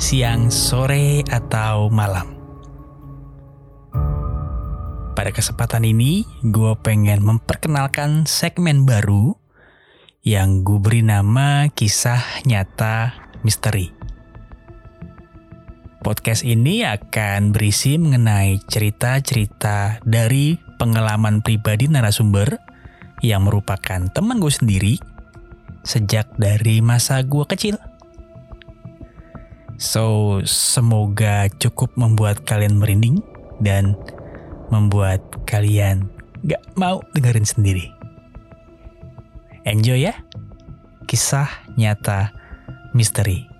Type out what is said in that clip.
siang, sore, atau malam. Pada kesempatan ini, gue pengen memperkenalkan segmen baru yang gue beri nama Kisah Nyata Misteri. Podcast ini akan berisi mengenai cerita-cerita dari pengalaman pribadi narasumber yang merupakan teman gue sendiri sejak dari masa gue kecil. So, semoga cukup membuat kalian merinding dan membuat kalian gak mau dengerin sendiri. Enjoy ya, kisah nyata misteri.